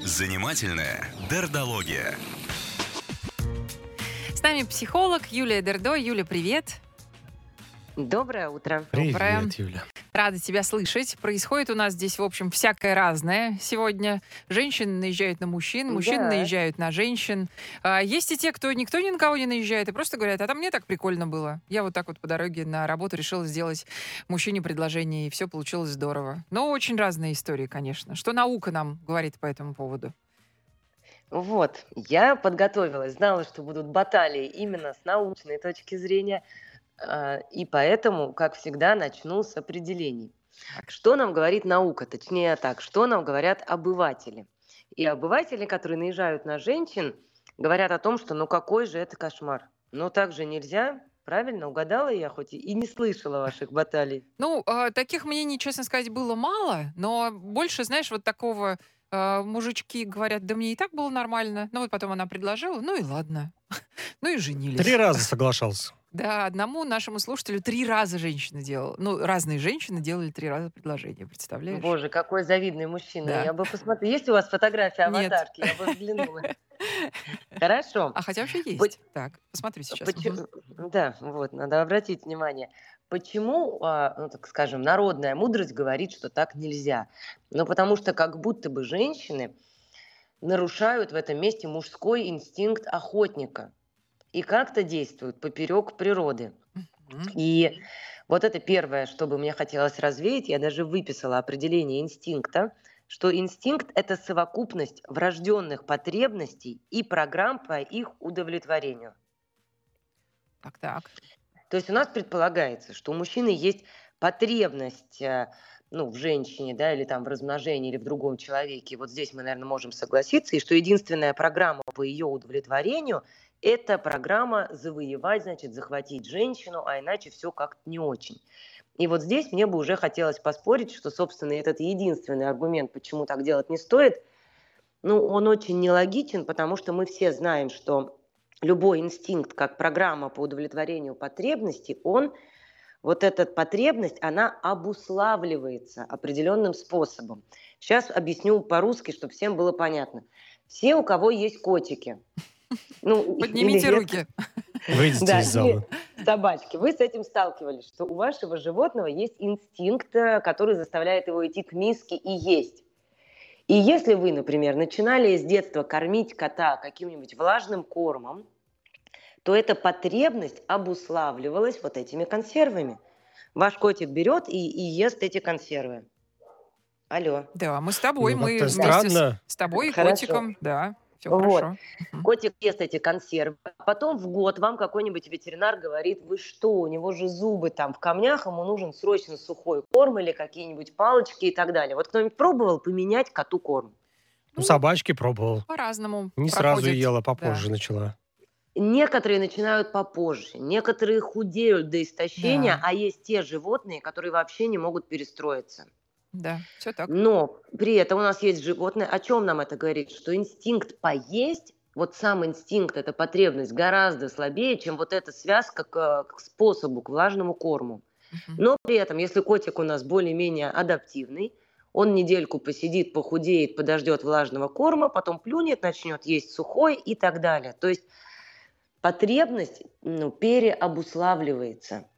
Занимательная дердология. С нами психолог Юлия Дердо. Юля, привет. Доброе утро. Привет, Доброе. Юля. Рада тебя слышать. Происходит у нас здесь, в общем, всякое разное сегодня. Женщины наезжают на мужчин, мужчины Да. наезжают на женщин. А, есть и те, кто никто ни на кого не наезжает, и просто говорят, а там мне так прикольно было. Я вот так вот по дороге на работу решила сделать мужчине предложение, и все получилось здорово. Но очень разные истории, конечно. Что наука нам говорит по этому поводу? Вот, я подготовилась, знала, что будут баталии именно с научной точки зрения, и поэтому, как всегда, начну с определений. Что нам говорит наука, точнее так, что нам говорят обыватели? И обыватели, которые наезжают на женщин, говорят о том, что ну какой же это кошмар. Ну так же нельзя, правильно, угадала я, хоть и- и не слышала ваших баталий. Ну, а, таких мнений, честно сказать, было мало, но больше, знаешь, вот такого а, мужички говорят, да мне и так было нормально. Ну вот потом она предложила, ну и ладно. Ну и женились. Три раза соглашался. Да, одному нашему слушателю три раза женщина делала. Ну, разные женщины делали три раза предложение, представляешь? Боже, какой завидный мужчина. Да. Я бы посмотрела. Есть у вас фотография Нет. аватарки? Я бы взглянула. Хорошо. А хотя вообще есть. Так, посмотрю сейчас. Почему- Да, вот, надо обратить внимание. Почему, а, ну, так скажем, народная мудрость говорит, что так нельзя? Ну, потому что как будто бы женщины нарушают в этом месте мужской инстинкт охотника и как-то действуют поперек природы. И вот это первое, что бы мне хотелось развеять, я даже выписала определение инстинкта, что инстинкт – это совокупность врожденных потребностей и программ по их удовлетворению. Так, так. То есть у нас предполагается, что у мужчины есть потребность э, ну, в женщине, да, или там в размножении, или в другом человеке. Вот здесь мы, наверное, можем согласиться, и что единственная программа по ее удовлетворению – это программа завоевать, значит, захватить женщину, а иначе все как-то не очень. И вот здесь мне бы уже хотелось поспорить, что, собственно, этот единственный аргумент, почему так делать не стоит, ну, он очень нелогичен, потому что мы все знаем, что любой инстинкт, как программа по удовлетворению потребностей, он, вот эта потребность, она обуславливается определенным способом. Сейчас объясню по-русски, чтобы всем было понятно. Все, у кого есть котики, ну, Поднимите или руки. Выйдите Да, из зала. собачки, вы с этим сталкивались, что у вашего животного есть инстинкт, э, который заставляет его идти к миске и есть. И если вы, например, начинали с детства кормить кота каким-нибудь влажным кормом, то эта потребность обуславливалась вот этими консервами. Ваш котик берет и, и ест эти консервы. Алло. Да, мы с тобой, Ну, мы вместе с, странно. с тобой и Хорошо. котиком, да, все Вот. хорошо. Котик ест эти консервы. А потом в год вам какой-нибудь ветеринар говорит, вы что, у него же зубы там в камнях, ему нужен срочно сухой корм или какие-нибудь палочки и так далее. Вот кто-нибудь пробовал поменять коту корм? Ну, собачки пробовал. По-разному. Не сразу проходит. ела, Да. попозже начала. Некоторые начинают попозже, некоторые худеют до истощения, Да. а есть те животные, которые вообще не могут перестроиться. Да, все так. Но при этом у нас есть животные. О чем нам это говорит? Что инстинкт поесть, вот сам инстинкт, эта потребность гораздо слабее, чем вот эта связка к, к способу, к влажному корму. Но при этом, если котик у нас более-менее адаптивный, он недельку посидит, похудеет, подождет влажного корма, потом плюнет, начнет есть сухой и так далее. То есть потребность ну, переобуславливается.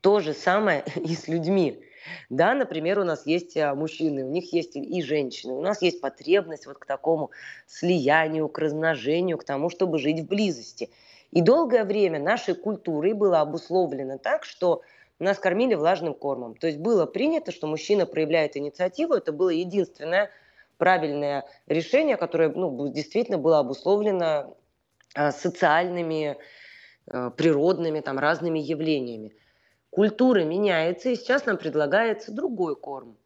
То же самое и с людьми. Да, например, у нас есть а, мужчины, у них есть и женщины. У нас есть потребность вот к такому слиянию, к размножению, к тому, чтобы жить в близости. И долгое время нашей культурой было обусловлено так, что нас кормили влажным кормом. То есть было принято, что мужчина проявляет инициативу. Это было единственное правильное решение, которое ну, действительно было обусловлено социальными, а, природными, там, разными явлениями. Культура меняется, и сейчас нам предлагается другой корм.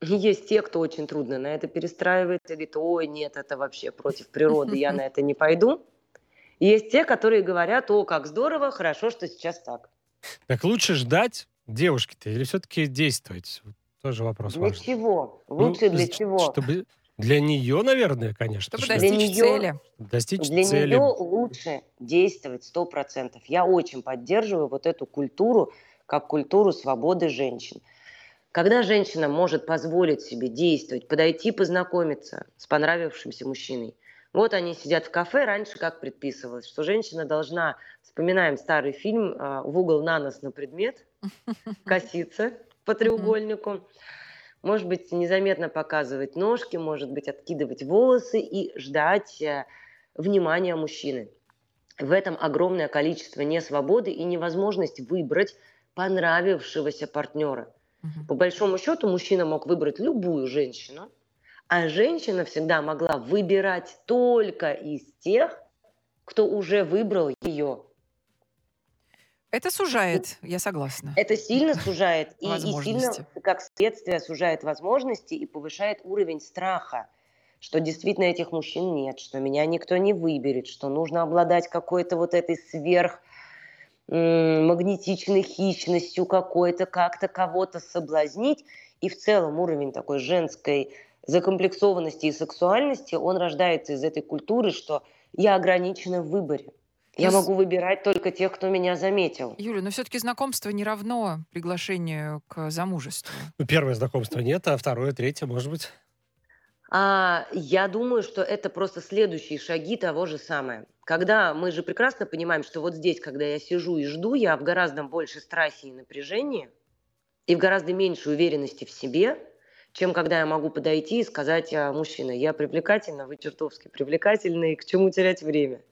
Есть те, кто очень трудно на это перестраивается, говорит, ой, нет, это вообще против природы, я на это не пойду. И есть те, которые говорят, о, как здорово, хорошо, что сейчас так. Так лучше ждать девушки-то или все-таки действовать? Тоже вопрос Для важный. чего? Ну, Лучше для ш- чего? Чтобы для нее, наверное, конечно. Чтобы что Для достичь неё- цели. достичь Для цели. нее лучше действовать сто процентов. Я очень поддерживаю вот эту культуру, как культуру свободы женщин. Когда женщина может позволить себе действовать, подойти познакомиться с понравившимся мужчиной, вот они сидят в кафе, раньше как предписывалось, что женщина должна, вспоминаем старый фильм а, «В угол на нос на предмет», коситься по треугольнику, может быть, незаметно показывать ножки, может быть, откидывать волосы и ждать э, внимания мужчины. В этом огромное количество несвободы и невозможность выбрать понравившегося партнера. Угу. По большому счету мужчина мог выбрать любую женщину, а женщина всегда могла выбирать только из тех, кто уже выбрал ее. Это сужает, я согласна. Это сильно сужает и, и сильно, как следствие, сужает возможности и повышает уровень страха, что действительно этих мужчин нет, что меня никто не выберет, что нужно обладать какой-то вот этой сверх магнетичной хищностью какой-то, как-то кого-то соблазнить. И в целом уровень такой женской закомплексованности и сексуальности, он рождается из этой культуры, что я ограничена в выборе. Я могу выбирать только тех, кто меня заметил. Юля, но все-таки знакомство не равно приглашению к замужеству. Ну, первое знакомство нет, а второе, третье, может быть. А, я думаю, что это просто следующие шаги того же самого. Когда мы же прекрасно понимаем, что вот здесь, когда я сижу и жду, я в гораздо больше страхе и напряжении, и в гораздо меньше уверенности в себе, чем когда я могу подойти и сказать, а, мужчина, я привлекательна, вы чертовски привлекательны, и к чему терять время?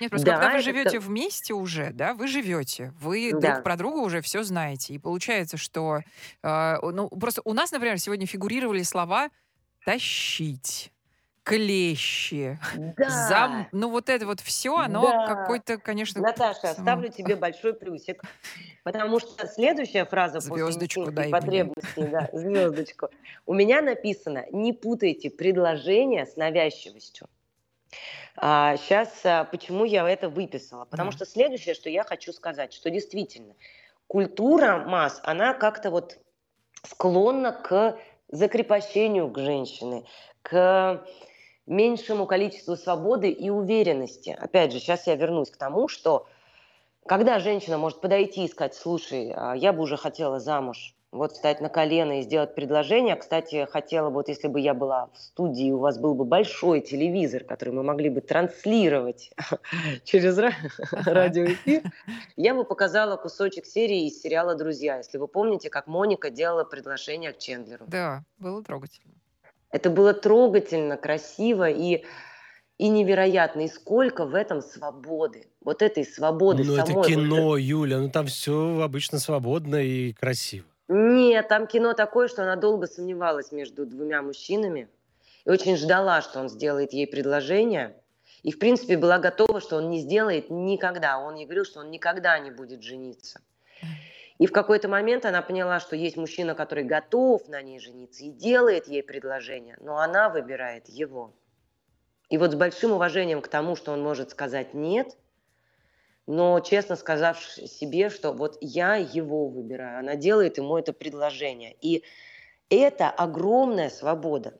Нет, просто да, когда вы живете это... вместе уже, да, вы живете, вы да. друг про друга уже все знаете. И получается, что, э, ну, просто у нас, например, сегодня фигурировали слова «тащить», клещи, да. зам... Ну, вот это вот все, оно да. какой-то, конечно... Наташа, ставлю тебе большой плюсик, потому что следующая фраза звездочку после дай потребностей, да, звездочку, у меня написано, не путайте предложение с навязчивостью. А, сейчас, а, почему я это выписала? Потому mm. что следующее, что я хочу сказать, что действительно культура масс, она как-то вот склонна к закрепощению к женщине, к меньшему количеству свободы и уверенности. Опять же, сейчас я вернусь к тому, что когда женщина может подойти и сказать, слушай, а, я бы уже хотела замуж, вот встать на колено и сделать предложение. Кстати, хотела бы, вот если бы я была в студии, у вас был бы большой телевизор, который мы могли бы транслировать через радиоэфир, я бы показала кусочек серии из сериала «Друзья», если вы помните, как Моника делала предложение к Чендлеру. Да, было трогательно. Это было трогательно, красиво и и невероятно, и сколько в этом свободы. Вот этой свободы Ну, это кино, вот... Юля, ну там все обычно свободно и красиво. Нет, там кино такое, что она долго сомневалась между двумя мужчинами и очень ждала, что он сделает ей предложение. И, в принципе, была готова, что он не сделает никогда. Он ей говорил, что он никогда не будет жениться. И в какой-то момент она поняла, что есть мужчина, который готов на ней жениться и делает ей предложение, но она выбирает его. И вот с большим уважением к тому, что он может сказать «нет», но честно сказав себе, что вот я его выбираю, она делает ему это предложение. И это огромная свобода.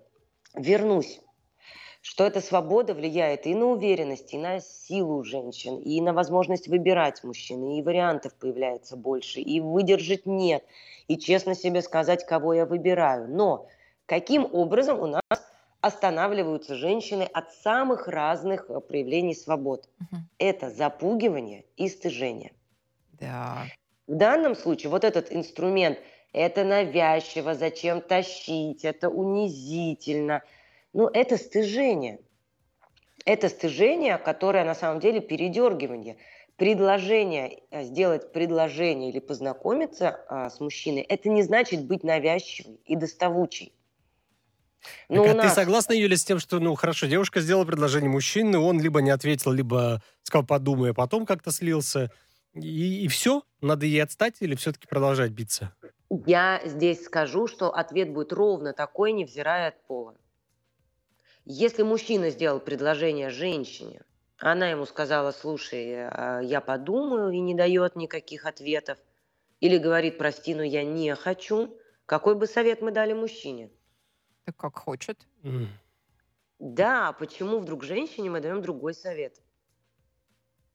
Вернусь, что эта свобода влияет и на уверенность, и на силу женщин, и на возможность выбирать мужчин, и вариантов появляется больше, и выдержать нет, и честно себе сказать, кого я выбираю. Но каким образом у нас останавливаются женщины от самых разных э, проявлений свобод. Угу. Это запугивание и стыжение. Да. В данном случае вот этот инструмент – это навязчиво, зачем тащить, это унизительно. Ну, это стыжение. Это стыжение, которое на самом деле передергивание. Предложение, э, сделать предложение или познакомиться а, с мужчиной – это не значит быть навязчивой и доставучей. Ну, так, а нас... ты согласна, Юля, с тем, что, ну, хорошо, девушка сделала предложение мужчине, он либо не ответил, либо сказал, подумай, а потом как-то слился. И, и все? Надо ей отстать или все-таки продолжать биться? Я здесь скажу, что ответ будет ровно такой, невзирая от пола. Если мужчина сделал предложение женщине, она ему сказала, слушай, а, я подумаю, и не дает никаких ответов, или говорит, прости, но я не хочу, какой бы совет мы дали мужчине? Так как хочет. Mm. Да, почему вдруг женщине мы даем другой совет?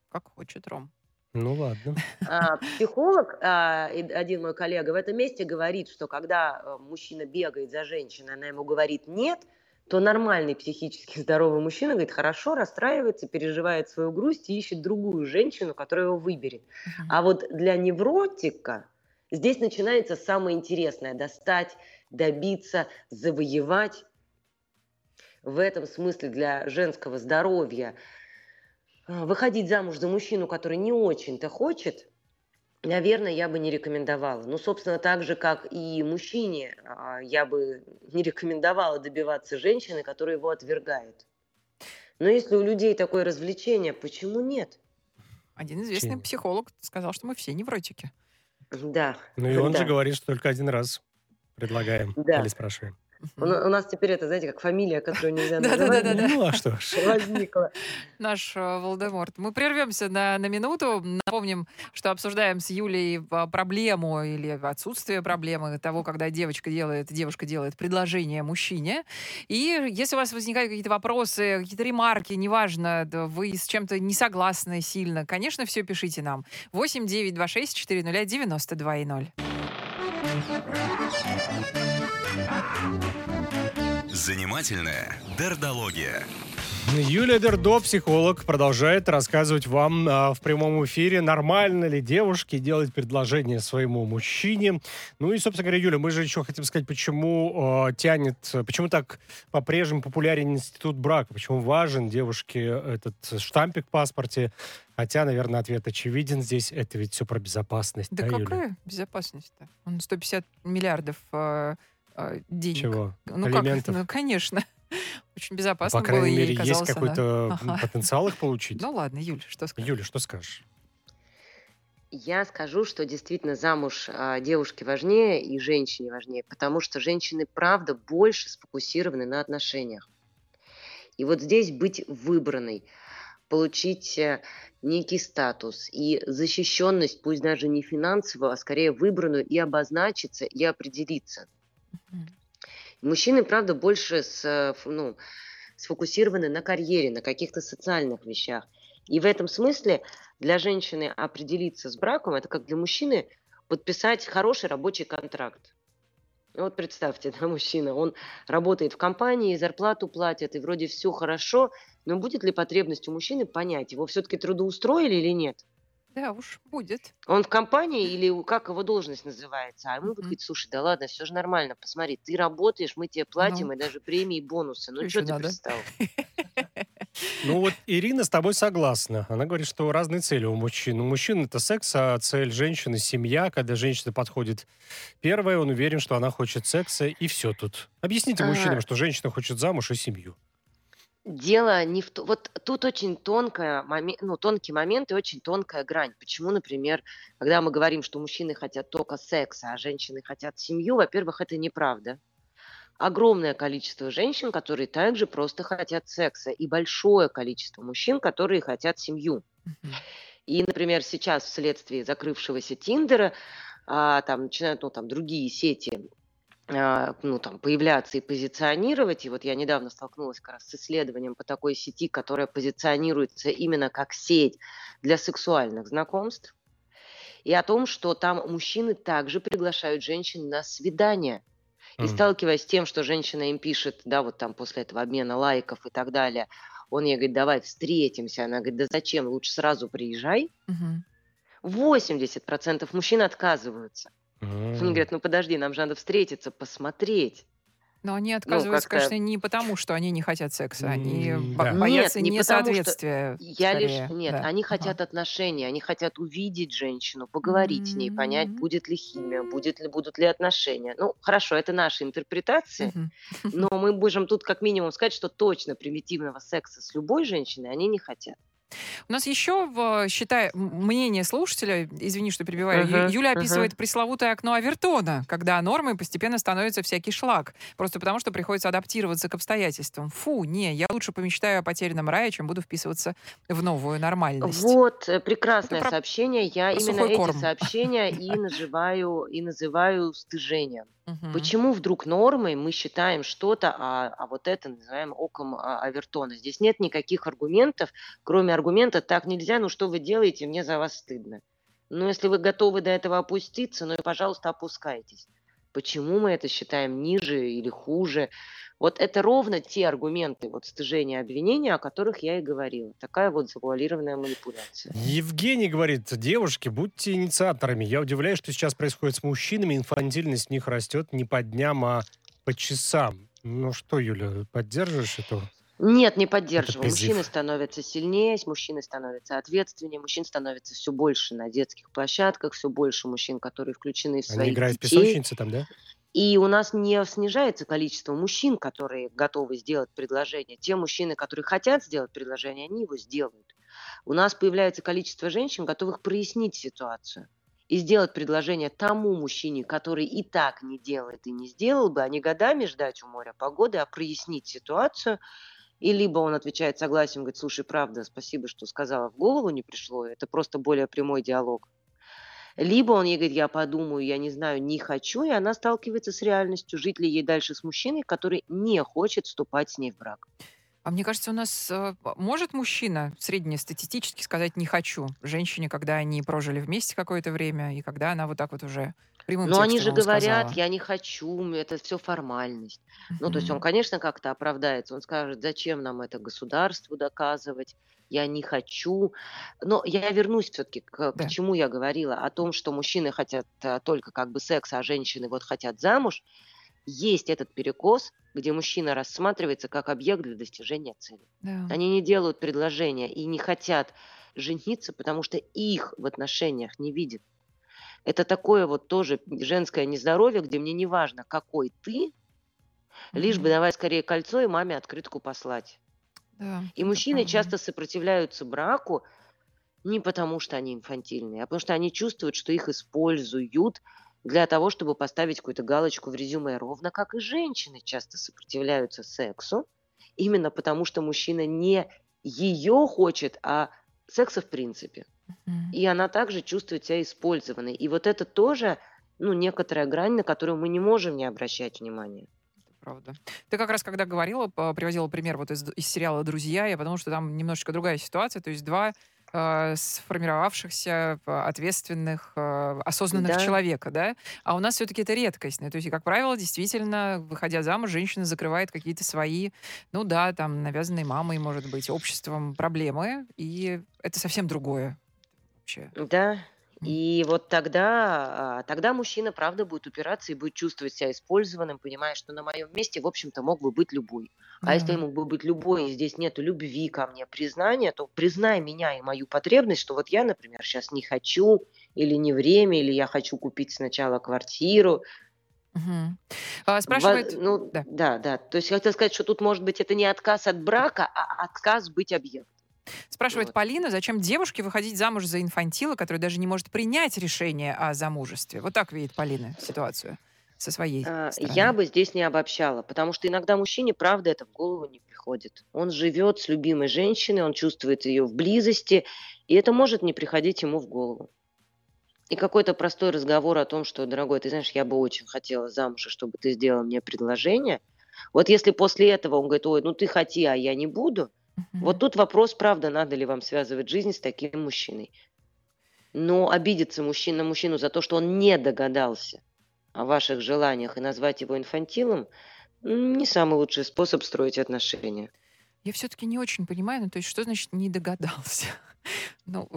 Как хочет, Ром. Ну ладно. А, психолог, а, один мой коллега в этом месте говорит, что когда э, мужчина бегает за женщиной, она ему говорит «нет», то нормальный психически здоровый мужчина говорит, хорошо, расстраивается, переживает свою грусть и ищет другую женщину, которая его выберет. Uh-huh. А вот для невротика здесь начинается самое интересное – достать, добиться, завоевать. В этом смысле для женского здоровья а, выходить замуж за мужчину, который не очень-то хочет, наверное, я бы не рекомендовала. Ну, собственно, так же, как и мужчине, а, я бы не рекомендовала добиваться женщины, которая его отвергает. Но если у людей такое развлечение, почему нет? Один известный Чем? психолог сказал, что мы все невротики. Да. Ну и он да. же говорит, что только один раз предлагаем да. или спрашиваем. У, у нас теперь это, знаете, как фамилия, которую нельзя называть. Да-да-да. Ну, а что ж. Возникла. Наш э, Волдеморт. Мы прервемся на, на минуту. Напомним, что обсуждаем с Юлей а, проблему или отсутствие проблемы того, когда девочка делает, девушка делает предложение мужчине. И если у вас возникают какие-то вопросы, какие-то ремарки, неважно, вы с чем-то не согласны сильно, конечно, все пишите нам. 8 9 2 6 4 92 0. Занимательная дердология. Юлия Дердо, психолог, продолжает рассказывать вам а, в прямом эфире, нормально ли девушке делать предложение своему мужчине. Ну и, собственно говоря, Юля, мы же еще хотим сказать, почему э, тянет, почему так по-прежнему популярен институт брака, почему важен девушке этот штампик в паспорте. Хотя, наверное, ответ очевиден здесь. Это ведь все про безопасность. Да, да какая Юля? безопасность-то? Он 150 миллиардов э, э, денег. Чего? Ну Элементов? как? Ну, конечно. Очень безопасно По крайней было мере, казался, есть какой-то да. потенциал их получить. Ну ладно, Юля, что скажешь? Юля, что скажешь? Я скажу, что действительно замуж а, девушке важнее и женщине важнее, потому что женщины, правда, больше сфокусированы на отношениях. И вот здесь быть выбранной, получить э, некий статус и защищенность, пусть даже не финансовую, а скорее выбранную и обозначиться, и определиться. Мужчины, правда, больше с, ну, сфокусированы на карьере, на каких-то социальных вещах. И в этом смысле для женщины определиться с браком, это как для мужчины подписать хороший рабочий контракт. Вот представьте, да, мужчина, он работает в компании, зарплату платят, и вроде все хорошо, но будет ли потребность у мужчины понять, его все-таки трудоустроили или нет? Да уж, будет. Он в компании или как его должность называется? А ему mm-hmm. говорит, слушай, да ладно, все же нормально, посмотри, ты работаешь, мы тебе платим, ну. и даже премии, и бонусы. Ну, что ты надо? пристал? Ну вот Ирина с тобой согласна. Она говорит, что разные цели у мужчин. У мужчин это секс, а цель женщины – семья. Когда женщина подходит первая, он уверен, что она хочет секса, и все тут. Объясните мужчинам, что женщина хочет замуж и семью. Дело не в том, вот тут очень тонкая, моме- ну, тонкий момент и очень тонкая грань. Почему, например, когда мы говорим, что мужчины хотят только секса, а женщины хотят семью, во-первых, это неправда. Огромное количество женщин, которые также просто хотят секса, и большое количество мужчин, которые хотят семью. И, например, сейчас вследствие закрывшегося Тиндера а, там начинают ну, там, другие сети ну, там, появляться и позиционировать. И вот я недавно столкнулась как раз с исследованием по такой сети, которая позиционируется именно как сеть для сексуальных знакомств. И о том, что там мужчины также приглашают женщин на свидание. И mm. сталкиваясь с тем, что женщина им пишет, да, вот там после этого обмена лайков и так далее, он ей говорит, давай встретимся. Она говорит, да зачем, лучше сразу приезжай. Mm-hmm. 80% мужчин отказываются. Они говорят, ну подожди, нам же надо встретиться, посмотреть. Но они ну, отказываются, ну, конечно, не потому, что они не хотят секса, они да. боятся нет, не несоответствия. Я лишь нет, да. они хотят ага. отношений, они хотят увидеть женщину, поговорить mm-hmm. с ней, понять, будет ли химия, будет ли будут ли отношения. Ну хорошо, это наши интерпретации, mm-hmm. но мы можем тут как минимум сказать, что точно примитивного секса с любой женщиной они не хотят. У нас еще, считай, мнение слушателя, извини, что перебиваю, uh-huh, Юля описывает uh-huh. пресловутое окно Авертона, когда нормой постепенно становится всякий шлак, просто потому что приходится адаптироваться к обстоятельствам. Фу, не, я лучше помечтаю о потерянном рае, чем буду вписываться в новую нормальность. Вот, э, прекрасное про... сообщение. Я именно корм. эти сообщения и называю, и называю стыжением. Угу. Почему вдруг нормой мы считаем что-то, а, а вот это называем оком а, Авертона? Здесь нет никаких аргументов, кроме аргумента «так нельзя, ну что вы делаете, мне за вас стыдно». Ну, если вы готовы до этого опуститься, ну и, пожалуйста, опускайтесь. Почему мы это считаем ниже или хуже? Вот это ровно те аргументы вот стыжения обвинения, о которых я и говорила. Такая вот завуалированная манипуляция. Евгений говорит, девушки, будьте инициаторами. Я удивляюсь, что сейчас происходит с мужчинами. Инфантильность в них растет не по дням, а по часам. Ну что, Юля, поддерживаешь эту нет, не поддерживаю. Мужчины становятся сильнее, мужчины становятся ответственнее, мужчин становится все больше на детских площадках, все больше мужчин, которые включены в свои Они играют детей. в песочнице там, да? И у нас не снижается количество мужчин, которые готовы сделать предложение. Те мужчины, которые хотят сделать предложение, они его сделают. У нас появляется количество женщин, готовых прояснить ситуацию и сделать предложение тому мужчине, который и так не делает и не сделал бы, а не годами ждать у моря погоды, а прояснить ситуацию. И либо он отвечает согласием, говорит, слушай, правда, спасибо, что сказала, в голову не пришло, это просто более прямой диалог. Либо он ей говорит, я подумаю, я не знаю, не хочу, и она сталкивается с реальностью, жить ли ей дальше с мужчиной, который не хочет вступать с ней в брак. А мне кажется, у нас э, может мужчина среднестатистически сказать «не хочу» женщине, когда они прожили вместе какое-то время, и когда она вот так вот уже прямым Но они же говорят, сказала. я не хочу, это все формальность. Mm-hmm. Ну, то есть он, конечно, как-то оправдается. Он скажет, зачем нам это государству доказывать, я не хочу. Но я вернусь все-таки к, да. к чему я говорила, о том, что мужчины хотят а, только как бы секса, а женщины вот хотят замуж. Есть этот перекос, где мужчина рассматривается как объект для достижения цели. Да. Они не делают предложения и не хотят жениться, потому что их в отношениях не видят. Это такое вот тоже женское нездоровье, где мне не важно, какой ты, лишь бы давай скорее кольцо и маме открытку послать. Да, и мужчины правда. часто сопротивляются браку не потому, что они инфантильные, а потому что они чувствуют, что их используют для того, чтобы поставить какую-то галочку в резюме. Ровно как и женщины часто сопротивляются сексу, именно потому что мужчина не ее хочет, а секса в принципе. И она также чувствует себя использованной. И вот это тоже ну, некоторая грань, на которую мы не можем не обращать внимания правда. Ты как раз, когда говорила, приводила пример вот из, из сериала «Друзья», я подумала, что там немножечко другая ситуация, то есть два э, сформировавшихся, ответственных, э, осознанных да. человека, да? А у нас все-таки это редкость. Ну, то есть, как правило, действительно, выходя замуж, женщина закрывает какие-то свои, ну да, там, навязанные мамой, может быть, обществом проблемы, и это совсем другое вообще. Да, и вот тогда, а, тогда мужчина, правда, будет упираться и будет чувствовать себя использованным, понимая, что на моем месте, в общем-то, мог бы быть любой. А если мог бы быть любой, и здесь нет любви ко мне, признания, то признай меня и мою потребность, что вот я, например, сейчас не хочу, или не время, или я хочу купить сначала квартиру. А, спрашивает, Во- ну, да. да, да. То есть хотел сказать, что тут может быть это не отказ от брака, а отказ быть объектом. Спрашивает вот. Полина, зачем девушке выходить замуж за инфантила, который даже не может принять решение о замужестве? Вот так видит Полина ситуацию со своей а, стороны. Я бы здесь не обобщала, потому что иногда мужчине, правда, это в голову не приходит. Он живет с любимой женщиной, он чувствует ее в близости, и это может не приходить ему в голову. И какой-то простой разговор о том, что, дорогой, ты знаешь, я бы очень хотела замуж, чтобы ты сделал мне предложение. Вот если после этого он говорит, ой, ну ты хоти, а я не буду – вот тут вопрос, правда, надо ли вам связывать жизнь с таким мужчиной. Но обидеться мужчина на мужчину за то, что он не догадался о ваших желаниях и назвать его инфантилом, не самый лучший способ строить отношения. Я все-таки не очень понимаю, ну то есть что значит не догадался? Ну,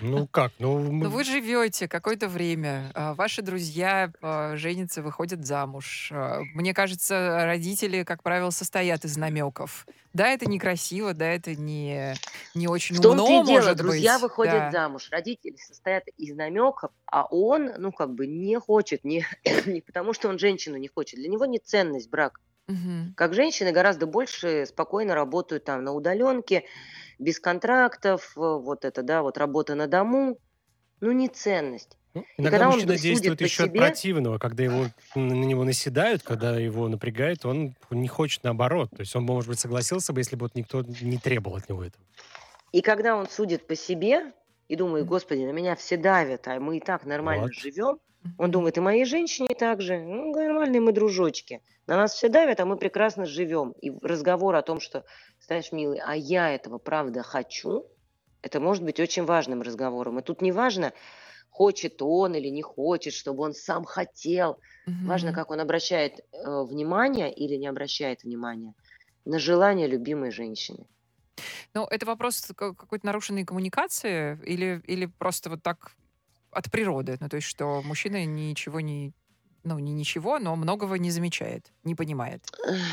ну как? Ну, мы... ну вы живете какое-то время, а ваши друзья а, женятся, выходят замуж. А, мне кажется, родители, как правило, состоят из намеков. Да, это некрасиво, да, это не, не очень В умно, том-то и дело, друзья быть. выходят да. замуж, родители состоят из намеков, а он, ну, как бы не хочет, не, не потому что он женщину не хочет. Для него не ценность брак. Угу. Как женщины гораздо больше спокойно работают там на удаленке, без контрактов, вот это, да, вот работа на дому, ну, не ценность. Ну, иногда мужчина действует еще себе... от противного, когда его, на него наседают, когда его напрягают, он не хочет наоборот. То есть он, может быть, согласился бы, если бы вот никто не требовал от него этого. И когда он судит по себе, и думает, господи, на меня все давят, а мы и так нормально вот. живем. Он думает, и моей женщине так же. Ну, нормальные мы дружочки. На нас все давят, а мы прекрасно живем. И разговор о том, что, знаешь, милый, а я этого правда хочу, это может быть очень важным разговором. И тут не важно, хочет он или не хочет, чтобы он сам хотел. Угу. Важно, как он обращает э, внимание или не обращает внимания на желание любимой женщины. Ну, это вопрос какой-то нарушенной коммуникации или, или просто вот так от природы? Ну, то есть, что мужчина ничего не ну, не ничего, но многого не замечает, не понимает.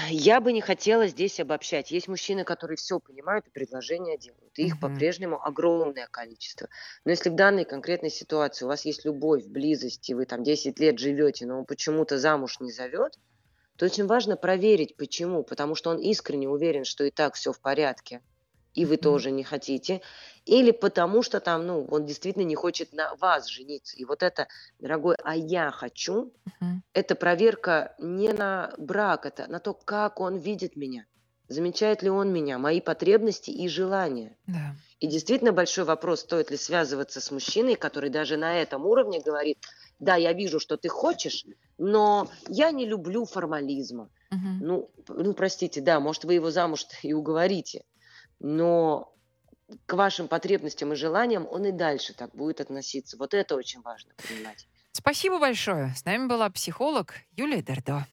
Я бы не хотела здесь обобщать. Есть мужчины, которые все понимают и предложения делают. И их uh-huh. по-прежнему огромное количество. Но если в данной конкретной ситуации у вас есть любовь, близость, и вы там 10 лет живете, но он почему-то замуж не зовет, то очень важно проверить, почему. Потому что он искренне уверен, что и так все в порядке и вы тоже не хотите, или потому что там, ну, он действительно не хочет на вас жениться. И вот это, дорогой, а я хочу, это проверка не на брак, это на то, как он видит меня, замечает ли он меня, мои потребности и желания. Да. И действительно большой вопрос, стоит ли связываться с мужчиной, который даже на этом уровне говорит, да, я вижу, что ты хочешь, но я не люблю формализма. Угу. Ну, ну, простите, да, может, вы его замуж и уговорите, но к вашим потребностям и желаниям он и дальше так будет относиться. Вот это очень важно понимать. Спасибо большое. С нами была психолог Юлия Дердо.